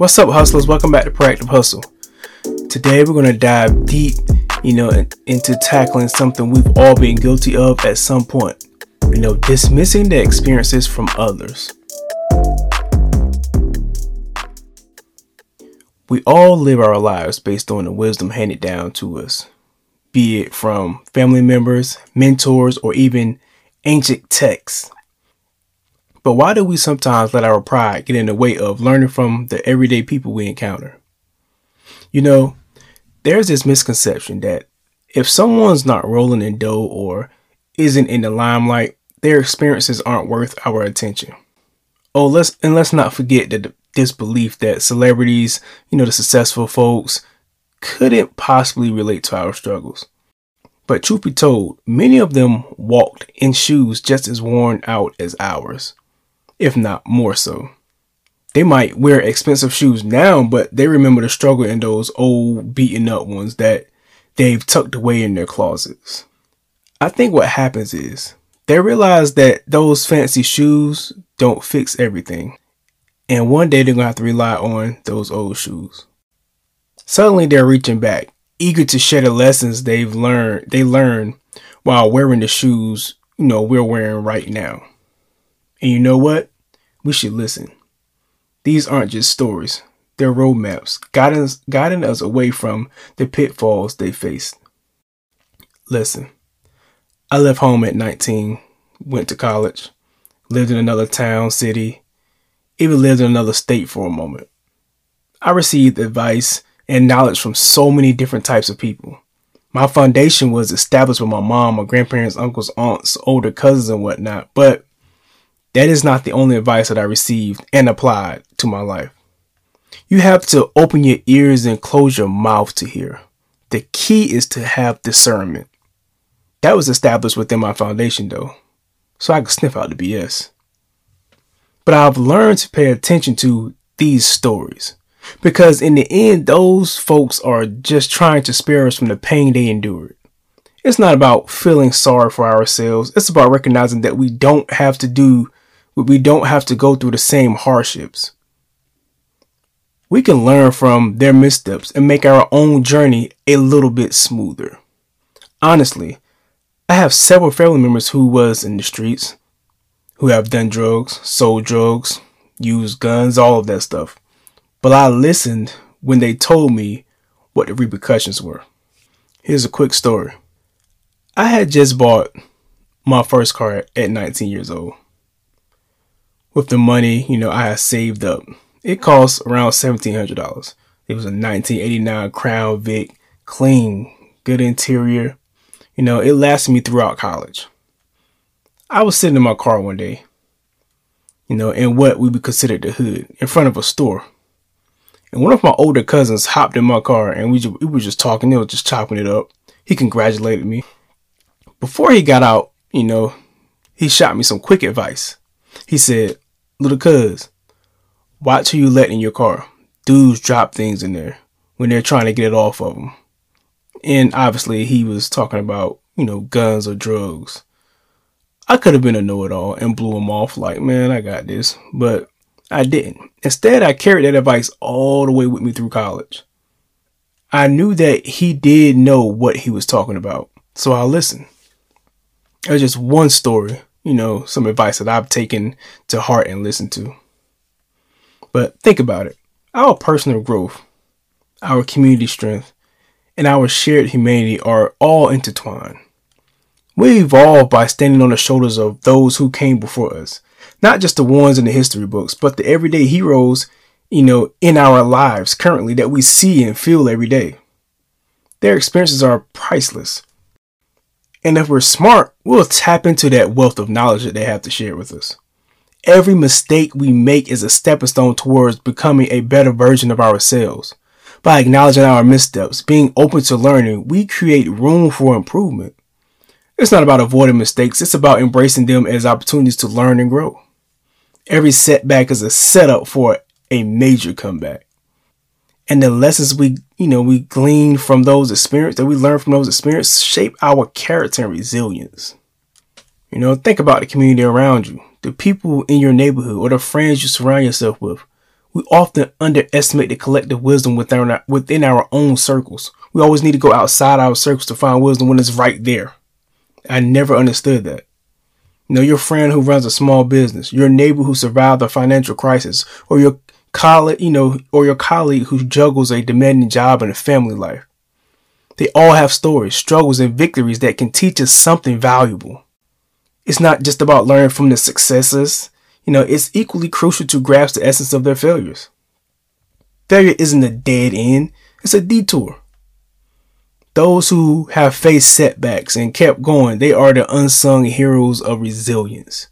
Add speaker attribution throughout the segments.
Speaker 1: What's up, hustlers? Welcome back to Proactive Hustle. Today, we're going to dive deep, you know, into tackling something we've all been guilty of at some point. You know, dismissing the experiences from others. We all live our lives based on the wisdom handed down to us, be it from family members, mentors, or even ancient texts. But why do we sometimes let our pride get in the way of learning from the everyday people we encounter? You know, there's this misconception that if someone's not rolling in dough or isn't in the limelight, their experiences aren't worth our attention. Oh, let's and let's not forget that this belief that celebrities, you know, the successful folks, couldn't possibly relate to our struggles. But truth be told, many of them walked in shoes just as worn out as ours, if not more so. They might wear expensive shoes now, but they remember the struggle in those old beaten up ones that they've tucked away in their closets. I think what happens is they realize that those fancy shoes don't fix everything. And one day they're going to have to rely on those old shoes. Suddenly they're reaching back, eager to share the lessons they've learned, they learned while wearing the shoes, you know, we're wearing right now. And you know what? We should listen. These aren't just stories. They're roadmaps, guiding us, guiding us away from the pitfalls they faced. Listen, I left home at 19, went to college, lived in another town, city, even lived in another state for a moment. I received advice and knowledge from so many different types of people. My foundation was established with my mom, my grandparents, uncles, aunts, older cousins, and whatnot, but that is not the only advice that I received and applied to my life. You have to open your ears and close your mouth to hear. The key is to have discernment. That was established within my foundation though, so I could sniff out the BS. But I've learned to pay attention to these stories because in the end, those folks are just trying to spare us from the pain they endured. It's not about feeling sorry for ourselves. It's about recognizing that we don't have to do, we don't have to go through the same hardships. We can learn from their missteps and make our own journey a little bit smoother. Honestly, I have several family members who was in the streets, who have done drugs, sold drugs, used guns, all of that stuff. But I listened when they told me what the repercussions were. Here's a quick story. I had just bought my first car at 19 years old. With the money, you know, I had saved up. It cost around $1,700. It was a 1989 Crown Vic, clean, good interior. You know, it lasted me throughout college. I was sitting in my car one day, you know, in what we would consider the hood, in front of a store. And one of my older cousins hopped in my car and we, just, we were just talking, they were just chopping it up. He congratulated me. Before he got out, you know, he shot me some quick advice. He said, Little cuz, watch who you let in your car. Dudes drop things in there when they're trying to get it off of them. And obviously, he was talking about, you know, guns or drugs. I could have been a know it all and blew him off like, man, I got this. But I didn't. Instead, I carried that advice all the way with me through college. I knew that he did know what he was talking about, so I listened. It was just one story, you know, some advice that I've taken to heart and listened to. But think about it our personal growth, our community strength, and our shared humanity are all intertwined. We evolve by standing on the shoulders of those who came before us, not just the ones in the history books, but the everyday heroes, you know, in our lives currently that we see and feel every day. Their experiences are priceless. And if we're smart, we'll tap into that wealth of knowledge that they have to share with us. Every mistake we make is a stepping stone towards becoming a better version of ourselves. By acknowledging our missteps, being open to learning, we create room for improvement. It's not about avoiding mistakes, it's about embracing them as opportunities to learn and grow. Every setback is a setup for a major comeback. And the lessons we, you know, we glean from those experiences that we learn from those experiences shape our character and resilience. You know, think about the community around you, the people in your neighborhood, or the friends you surround yourself with. we often underestimate the collective wisdom within our, within our own circles. We always need to go outside our circles to find wisdom when it's right there. I never understood that. You know, your friend who runs a small business, your neighbor who survived a financial crisis, or your colleague, you know, or your colleague who juggles a demanding job and a family life. They all have stories, struggles, and victories that can teach us something valuable. It's not just about learning from the successes. You know, it's equally crucial to grasp the essence of their failures. Failure isn't a dead end, it's a detour. Those who have faced setbacks and kept going, they are the unsung heroes of resilience.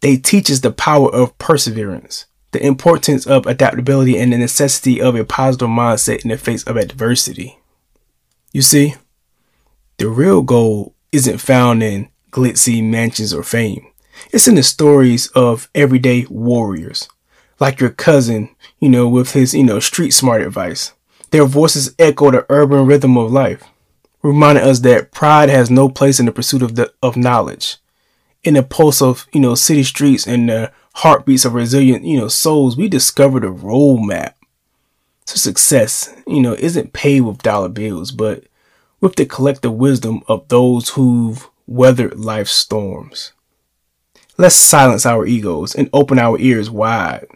Speaker 1: They teach us the power of perseverance, the importance of adaptability, and the necessity of a positive mindset in the face of adversity. You see, the real goal isn't found in glitzy mansions or fame. It's in the stories of everyday warriors, like your cousin, you know, with his, you know, street smart advice. Their voices echo the urban rhythm of life, reminding us that pride has no place in the pursuit of the, of knowledge. In the pulse of, you know, city streets and the heartbeats of resilient, you know, souls, we discovered a roadmap. So success, you know, isn't paid with dollar bills, but with the collective wisdom of those who've weathered life's storms. Let's silence our egos and open our ears wide.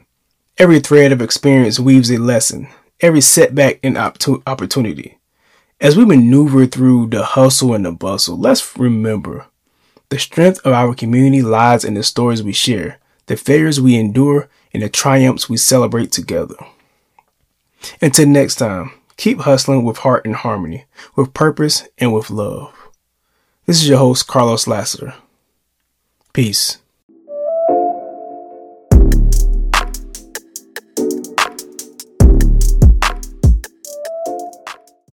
Speaker 1: Every thread of experience weaves a lesson, every setback and opportunity. As we maneuver through the hustle and the bustle, let's remember the strength of our community lies in the stories we share, the failures we endure, and the triumphs we celebrate together. Until next time, keep hustling with heart and harmony, with purpose and with love. This is your host, Carlos Lassiter. Peace.